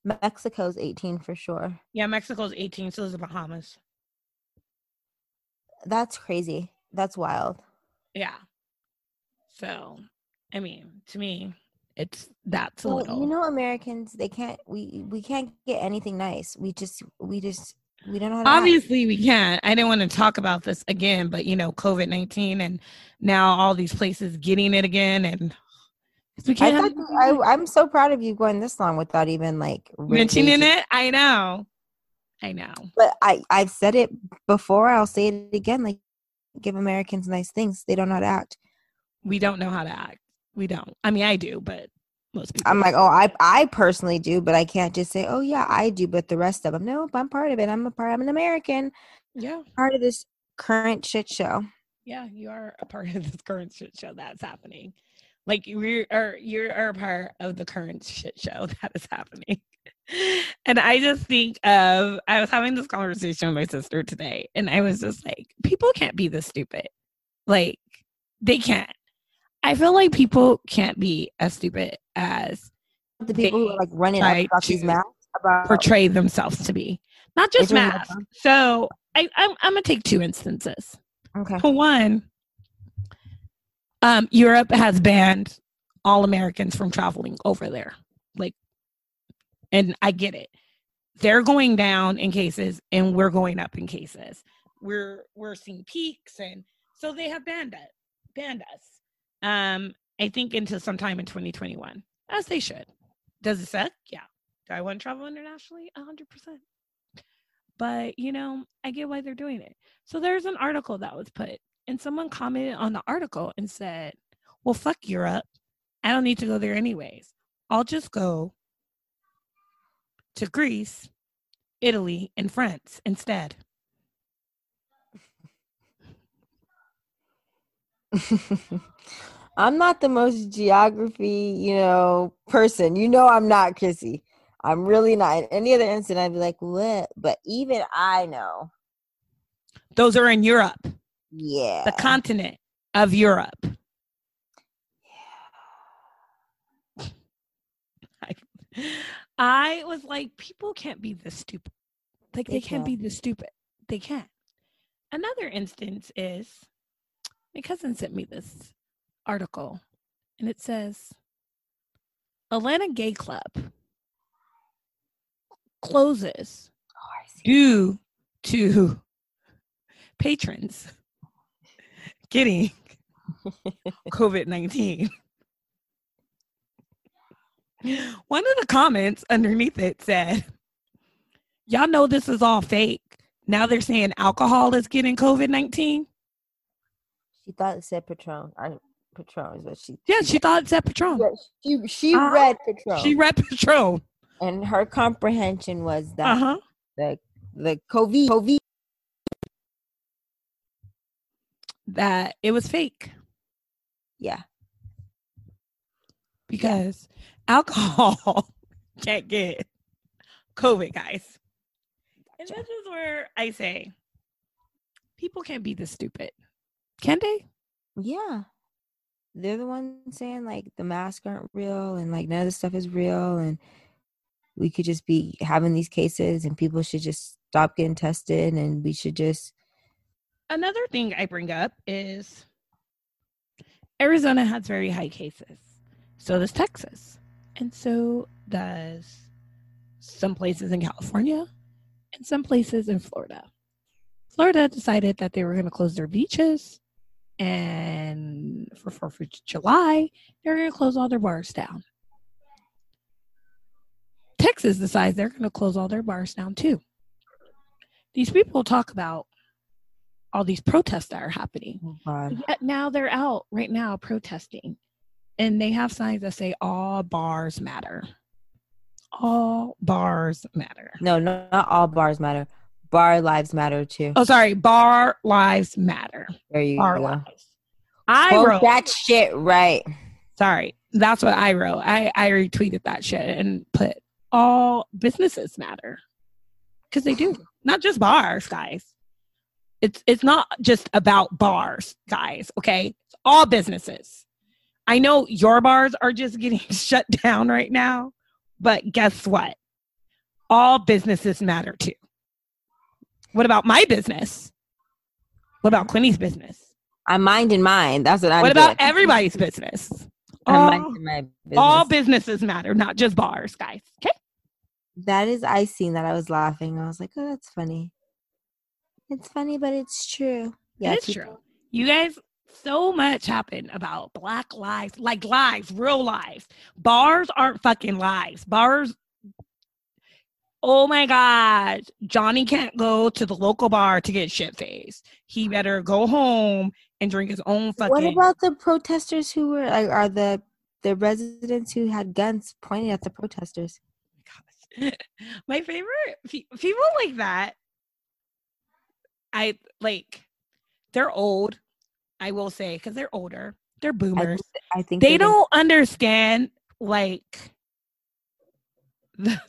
Mexico's 18 for sure. Yeah, Mexico's 18, so is the Bahamas. That's crazy. That's wild. Yeah. So, I mean, to me, it's that's a Well, little. you know, Americans, they can't. We we can't get anything nice. We just we just we don't know how to. act. Obviously, we can't. I didn't want to talk about this again, but you know, COVID 19 and now all these places getting it again. and we I can't thought have I, I'm so proud of you going this long without even like mentioning it. I know. I know. But I I've said it before. I'll say it again. Like, give Americans nice things. They don't know how to act. We don't know how to act. We don't. I mean, I do, but most people. I'm like, oh, I I personally do, but I can't just say, oh yeah, I do. But the rest of them, nope, I'm part of it. I'm a part. I'm an American, yeah. part of this current shit show. Yeah, you are a part (laughs) of this current shit show that's happening. Like you are you are a part of the current shit show (laughs) that is happening. And I just think of I was having this conversation with my sister today, and I was just like, people can't be this stupid. Like they can't. I feel like people can't be as stupid as The people who are like running about these masks about portray themselves to be. Not just Which one was masks. So I, I'm I'm gonna take two instances. Okay. For one, um, Europe has banned all Americans from traveling over there. Like, and I get it. They're going down in cases, and we're going up in cases. We're we're seeing peaks, and so they have banned it, banned us. Um, I think until sometime in 2021, as they should. Does it suck? Yeah. Do I want to travel internationally? A hundred percent. But you know, I get why they're doing it. So there's an article that was put, and someone commented on the article and said, Well, fuck Europe. I don't need to go there anyways. I'll just go to Greece Italy, and France instead. (laughs) I'm not the most geography, you know, person. You know, I'm not Chrissy. I'm really not. In any other incident, I'd be like, what? But even I know. Those are in Europe, Yeah. the continent of Europe. (laughs) I, I was like, people can't be this stupid. Like they, They can't be can't. this stupid. They can't. Another instance is my cousin sent me this article, and it says Atlanta Gay Club closes Oh, due to patrons getting COVID 19. One of the comments underneath it said, Y'all know this is all fake. Now they're saying alcohol is getting COVID 19. She thought it said Patron. I, Patron is what she. Yeah, she thought it said Patron. Yeah, she she Uh-huh. read Patron, She read Patron. and her comprehension was that Uh huh. the the COVID COVID. That it was fake Yeah, because alcohol (laughs) can't get COVID, guys. And this is where I say people can't be this stupid. Can they? yeah. They're the ones saying like the masks aren't real and like none of this stuff is real and we could just be having these cases and people should just stop getting tested and we should just Another thing I bring up is Arizona has very high cases. So does Texas. And so does some places in California and some places in Florida. Florida decided that they were going to close their beaches and for 4th of July, they're going to close all their bars down. Texas decides they're going to close all their bars down too. These people talk about all these protests that are happening. oh now they're out right now protesting. And they have signs that say all bars matter. All bars matter. No, no, not all bars matter. Bar lives matter too. Oh, sorry. Bar lives matter. there you Bar go. lives. I Quote wrote that shit right. sorry. That's what I wrote. I, I retweeted that shit and put all businesses matter. Because they do. Not just bars, guys. It's it's not just about bars, guys. Okay. It's all businesses. I know your bars are just getting (laughs) shut down right now, but guess what? All businesses matter too. What about my business? What about Quinny's business? I'm minding mine. That's what I'm what about doing. everybody's business? (laughs) All, business. all businesses matter, not just bars, guys. Okay. that is icing that I was laughing. I was like, oh, that's funny. It's funny, but it's true. Yeah, it's people- true. You guys, so much happened about black lives, like lives, real lives. Bars aren't fucking lives. Bars. Oh my God. Johnny can't go to the local bar to get shit faced. He better go home and drink his own fucking. What about the protesters who were like, are the the residents who had guns pointed at the protesters? (laughs) my favorite people like that i like they're old i will say because they're older they're boomers I think they they're the- don't understand like the,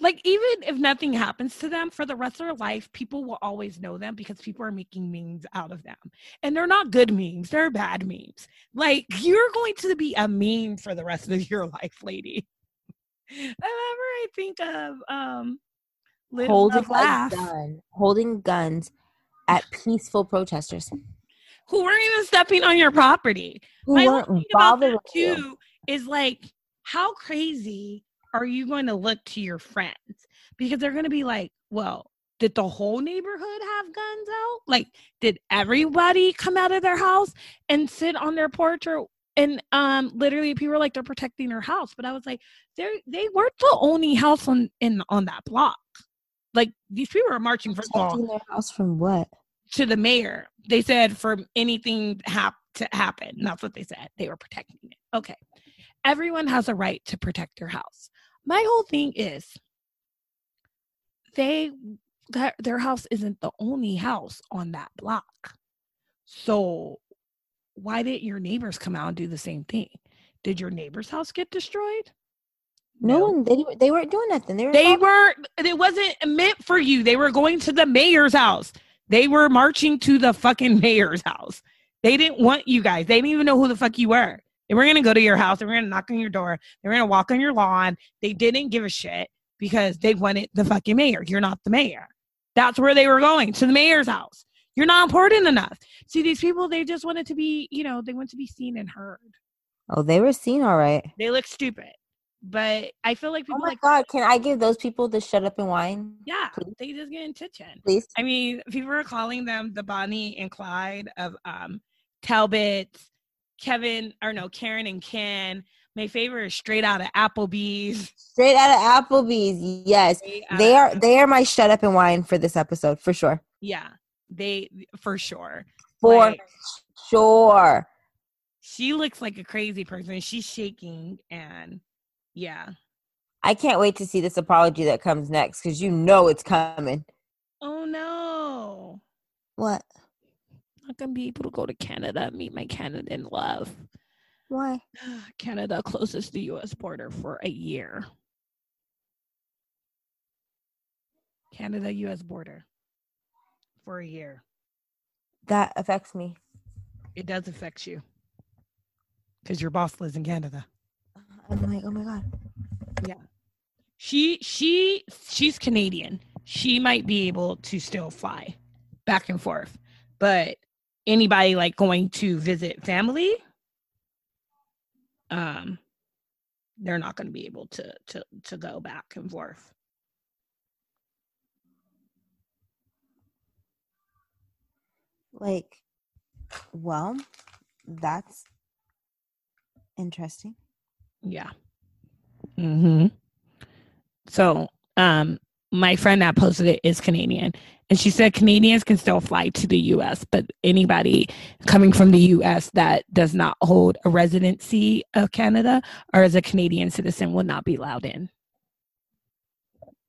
like even if nothing happens to them for the rest of their life people will always know them because people are making memes out of them. And they're not good memes they're bad memes. Like you're going to be a meme for the rest of (laughs) your life lady. Whenever i think of um Live, holding Love, gun, holding guns at peaceful protesters. Who weren't even stepping on your property. Who my weren't thing about that you. too is like how crazy are you going to look to your friends because they're going to be like well did the whole neighborhood have guns out like did everybody come out of their house and sit on their porch or and um literally people were like they're protecting their house but i was like they they weren't the only house on in on that block like these people are marching all Protecting their house from what? to the mayor. They said for anything hap- to happen. That's what they said. They were protecting it. Okay. Everyone has a right to protect their house. My whole thing is they that their house isn't the only house on that block. So why didn't your neighbors come out and do the same thing? Did your neighbor's house get destroyed? No, one. They they weren't doing nothing. They were. They were it wasn't meant for you. They were going to the mayor's house. They were marching to the fucking mayor's house. They didn't want you guys. They didn't even know who the fuck you were. They were gonna go to your house. They were gonna knock on your door. They were gonna walk on your lawn. They didn't give a shit because they wanted the fucking mayor. You're not the mayor. That's where they were going to the mayor's house. You're not important enough. See, these people, they just wanted to be, you know, they want to be seen and heard. Oh, they were seen all right. They look stupid. But I feel like people. Oh my like, god! Can I give those people the shut up and wine, yeah, please? they just get in attention. please? I mean, people are calling them the Bonnie and Clyde of um Talbot, Kevin, or no, Karen and Ken. My favorite is straight out of Applebee's. Straight out of Applebee's. Yes, they are. Um, they are my shut up and wine for this episode for sure. Yeah, they for sure. For Like, sure. she looks like a crazy person. She's shaking and yeah. I can't wait to see this apology that comes next because you know it's coming. Oh no. What? Not gonna be able to go to Canada meet my Canadian love. Why? (sighs) Canada closes the US border for a year. Canada US border for a year. That affects me. It does affect you. Cuz your boss lives in Canada. Uh, I'm like, oh my god. Yeah. She she she's Canadian. She might be able to still fly back and forth. But anybody like going to visit family um they're not going to be able to to to go back and forth. Like, well, that's interesting. Yeah. Mhm. So, um my friend that posted it is Canadian and she said Canadians can still fly to the US, but anybody coming from the US that does not hold a residency of Canada or as a Canadian citizen will not be allowed in.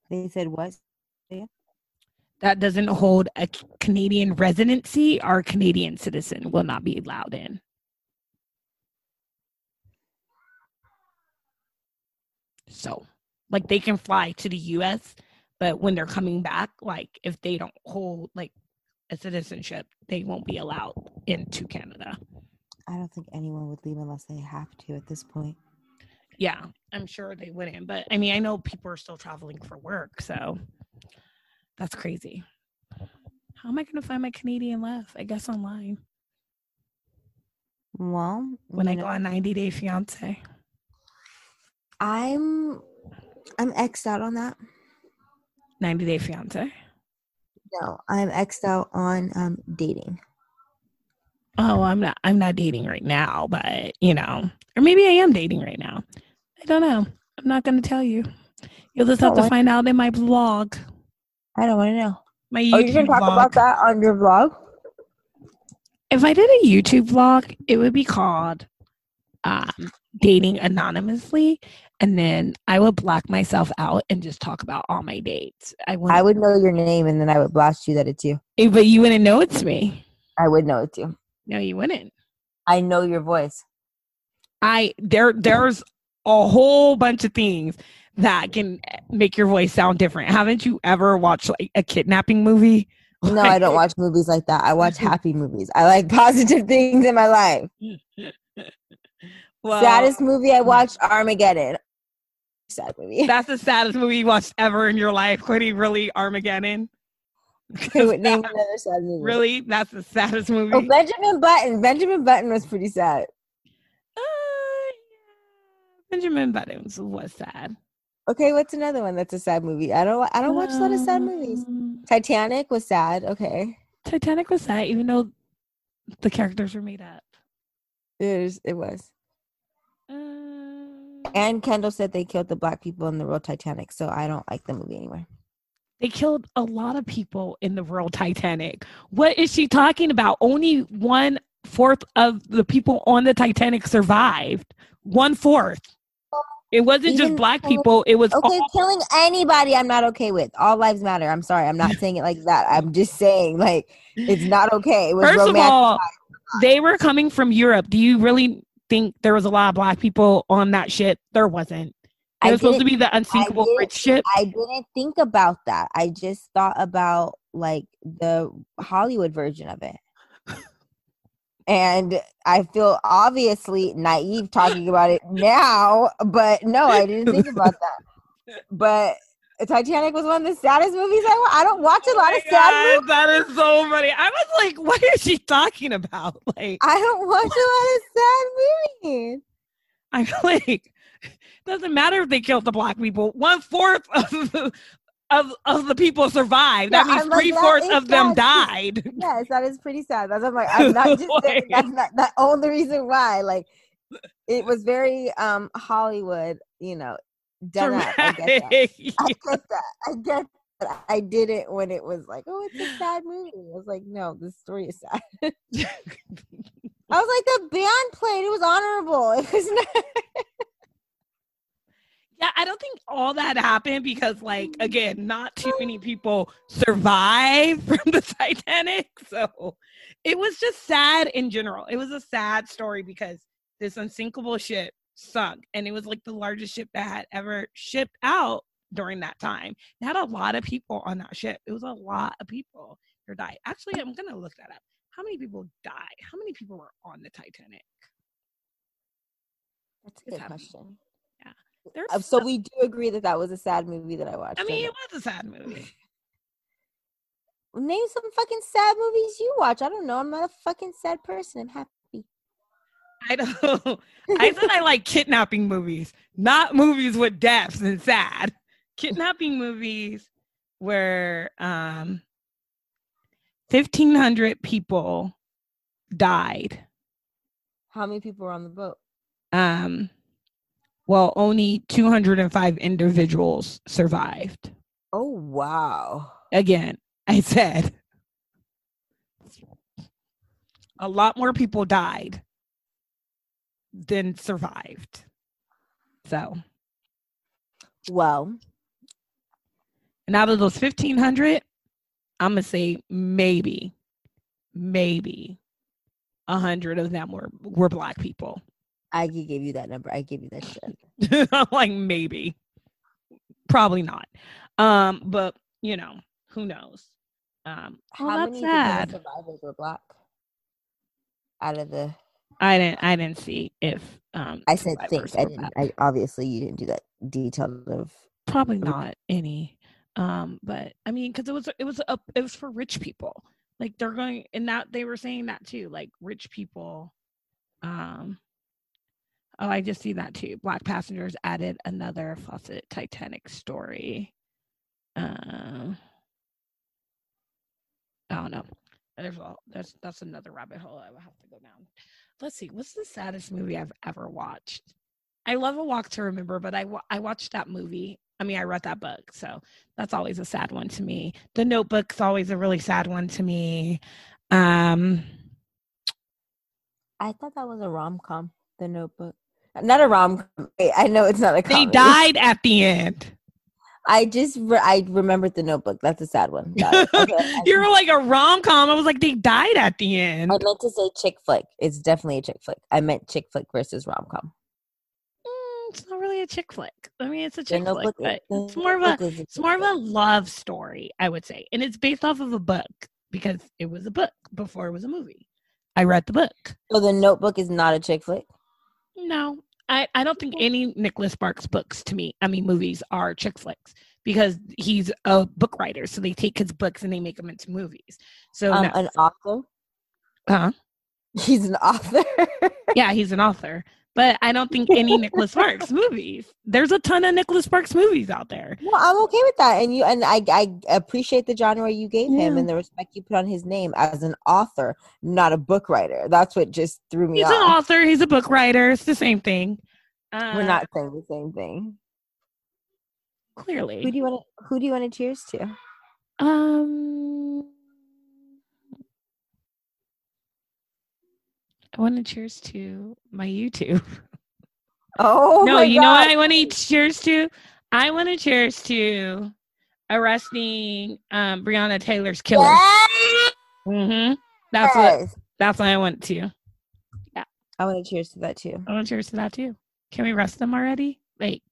They said what? That doesn't hold a Canadian residency or Canadian citizen will not be allowed in. So, like they can fly to the US, but when they're coming back, like if they don't hold like a citizenship, they won't be allowed into Canada. I don't think anyone would leave unless they have to at this point. Yeah, I'm sure they wouldn't. But I mean, I know people are still traveling for work, so that's crazy. How am I going to find my Canadian love? I guess online Well, when I know, go on 90 Day Fiance. I'm I'm xed out on that. 90 Day Fiance. No, I'm xed out on um dating. Oh, I'm not. I'm not dating right now, but you know, or maybe I am dating right now. I don't know. I'm not going to tell you. You'll just have to find out in my vlog. I don't want to know. My Oh, you're YouTube talk vlog. about that on your vlog? if I did a YouTube vlog, it would be called um, Dating Anonymously. And then I would block myself out and just talk about all my dates. I would, I would know your name and then I would blast you that it's you. Eh, but you wouldn't know it's me. I would know it's you. No, you wouldn't. I know your voice. I there there's a whole bunch of things that can eh, make your voice sound different. Haven't you ever watched like a kidnapping movie? (laughs) No, I don't watch movies like that. I watch happy movies. I like (laughs) positive things in my life. (laughs) Well, Saddest movie I watched, Armageddon. Sad movie. (laughs) That's the saddest movie you watched ever in your life. Quitty, really, Armageddon. Wait, name (laughs) another sad movie. Really, that's the saddest movie. Oh, Benjamin Button. Benjamin Button was pretty sad. Uh, yeah. Benjamin Buttons was sad. Okay, what's another one that's a sad movie? I don't. I don't watch a lot of sad movies. Um, Titanic was sad. Okay, Titanic was sad, even though the characters were made up. it is. It was. And Kendall said they killed the black people in the real Titanic, so I don't like the movie anymore. they killed a lot of people in the real Titanic. What is she talking about? Only one fourth of the people on the Titanic survived. One fourth. It wasn't just black killing- people. It was Okay, all killing anybody, I'm not okay with. All lives matter. I'm sorry, I'm not (laughs) saying it like that. I'm just saying like it's not okay. It First of all, they were coming from Europe. Do you really think there was a lot of black people on that ship? There wasn't. It was supposed to be the unsinkable rich ship. I didn't think about that. I just thought about like the Hollywood version of it. And I feel obviously naive talking about it now, but no, I didn't think about that. (laughs) But Titanic was one of the saddest movies I wa- I don't watch a lot Oh of sad God, movies. that is so funny. I was like, (laughs) what is she talking about? (laughs) Like, I don't watch a lot of sad movies. I'm like, doesn't matter if they killed the black people. One fourth of the, of, of the people survived. that means like, three fourths of them died. (laughs) Yes, that is pretty sad. That's I'm like I'm not just saying that's not the only reason why. Like it was very um Hollywood, you know, done up. I get that. Dramatic. I get that. I get that. I did it when it was like, oh, it's a sad movie. I was like, no, the story is sad. (laughs) I was like, the band played. It was honorable. It was not. (laughs) Yeah, I don't think all that happened because, like, mm-hmm. again, not too many people survived (laughs) from the Titanic. So it was just sad in general. It was a sad story because this unsinkable ship sunk, and it was like the largest ship that had ever shipped out during that time. It had a lot of people on that ship. It was a lot of people who died. Actually, I'm gonna look that up. How many people died? How many people were on the Titanic? That's a It's good happening. question. There's Uh, So we do agree that that was a sad movie that I watched. I mean, it was a sad movie. (laughs) Name some fucking sad movies you watch. I don't know. I'm not a fucking sad person. I'm happy. I don't. I said I like kidnapping movies, not movies with deaths and sad. Kidnapping movies where um, fifteen hundred people died. How many people were on the boat? Um, well, only two hundred and five individuals survived. Oh wow. Again, I said a lot more people died than survived. So. Well, And out of those 1,500, I'm going to say maybe, maybe a 100 of them were, were Black people. I could give you that number. I give you that shit. (laughs) I'm like, maybe. Probably not. Um, but, you know, who knows? Um, well, How that's many sad. survivors were black? Out of the, I didn't, I didn't see if, um, I said think. I didn't. I obviously you didn't do that detailed of. probably not any um but i mean because it was it was up it was for rich people like they're going and that they were saying that too like rich people um oh i just see that too black passengers added another faucet titanic story um i don't know there's all that's that's another rabbit hole i will have to go down let's see what's the saddest movie i've ever watched i love a walk to remember but i i watched that movie I mean, I read that book, so that's always a sad one to me. The Notebook's always a really sad one to me. Um, I thought that was a rom com. The Notebook, not a rom. Com. I know it's not a. they died at the end. I just re- I remembered the Notebook. That's a sad one. Okay, (laughs) you were like a rom com. I was like, they died at the end. I meant to say chick flick. It's definitely a chick flick. I meant chick flick versus rom com. Mm, it's not really a chick flick. I mean, it's a chick flick, but it's more of a it's more of a love story, I would say, and it's based off of a book because it was a book before it was a movie. I read the book. So the Notebook is not a chick flick. No, I, I don't think any Nicholas Sparks books to me, I mean, movies are chick flicks because he's a book writer. So they take his books and they make them into movies. So, Um, no- an author. uh, He's an author. yeah, he's an author. But I don't think any Nicholas Sparks movies. There's a ton of Nicholas Sparks movies out there. No, I'm okay with that, and you and I, I appreciate the genre you gave him and the respect you put on his name as an author, not a book writer. That's what just threw me He's off. an author. He's a book writer. It's the same thing. Uh, We're not saying the same thing. Clearly, who do you want to? Who do you want to cheers to? Um, I want to cheers to my YouTube. Oh no, you know what I want to cheers to? I want to cheers to arresting um, Breonna Taylor's killer. Yes. hmm That's what that's what I want to. Yeah. I want to cheers to that too. I want to cheers to that too. Can we arrest them already? Like,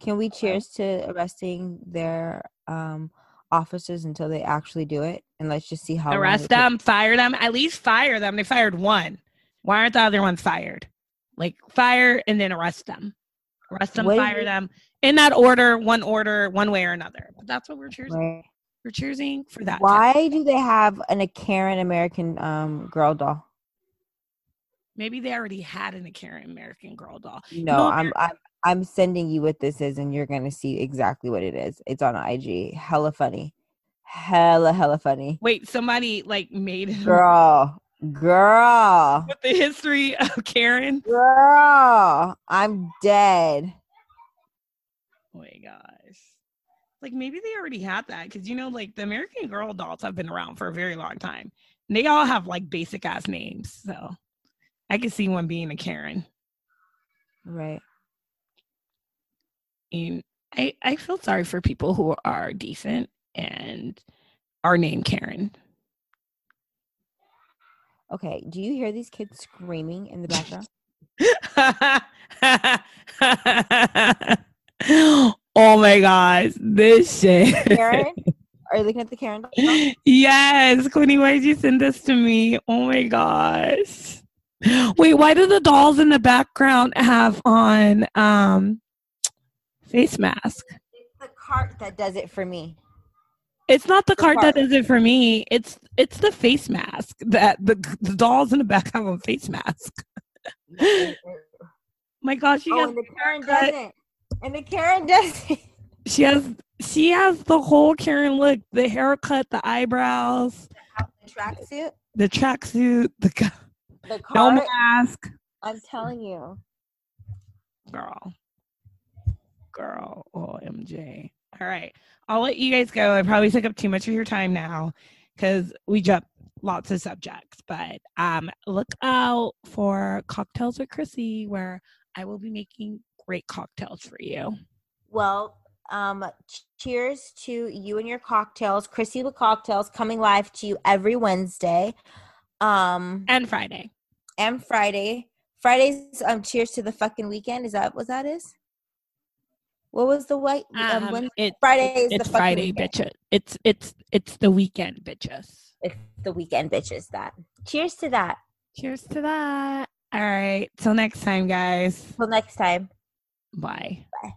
Can we cheers to arresting their um officers until they actually do it? And let's just see how arrest them, fire them, at least fire them. They fired one. Why aren't the other ones fired? Like fire and then arrest them. Arrest them, fire them in that order, one order, one way or another. But that's what we're choosing. Right. We're choosing for that. Why do they have an a Karen American um girl doll? Maybe they already had an Karen American Girl doll. No, No, I'm I'm I'm sending you what this is, and you're gonna see exactly what it is. It's on IG. Hella funny. Hella hella funny. Wait, somebody like made it Girl. Girl. with the history of Karen. Girl. I'm dead. Oh my gosh. Like maybe they already had that because you know, like the American Girl dolls have been around for a very long time. And they all have like basic ass names. So I could see one being a Karen. Right. And I, I feel sorry for people who are decent and our name Karen. Okay. Do you hear these kids screaming in the background? (laughs) oh my gosh, this shit. Karen? Are you looking at the Karen yes, Quinny, why did you send this to me? Oh my gosh. Wait, why do the dolls in the background have on um face mask? It's the cart that does it for me. It's not the The card that cart. does it for me. It's it's the face mask that the, the dolls in the back have a face mask. (laughs) my gosh, she Oh, has and the Karen haircut. doesn't. And the Karen doesn't. (laughs) she has she has the whole Karen look, the haircut, the eyebrows, The tracksuit, the tracksuit, the the (laughs) no cart. mask. I'm telling you. Girl. Girl. OMJ. All right. I'll let you guys go. I probably took up too much of your time now because we jumped lots of subjects. But um look out for Cocktails with Chrissy, where I will be making great cocktails for you. Well, um, cheers to you and your cocktails. Chrissy with cocktails coming live to you every Wednesday. Um And Friday. and Friday. Fridays, um, cheers to the fucking weekend. Is that what that is? What was the white um, Um, it- Friday is the it's Friday, weekend. bitches. It's it's it's the weekend, bitches. It's the weekend, bitches. That. Cheers to that. Cheers to that. All right. Till next time, guys. Till next time. Bye. Bye.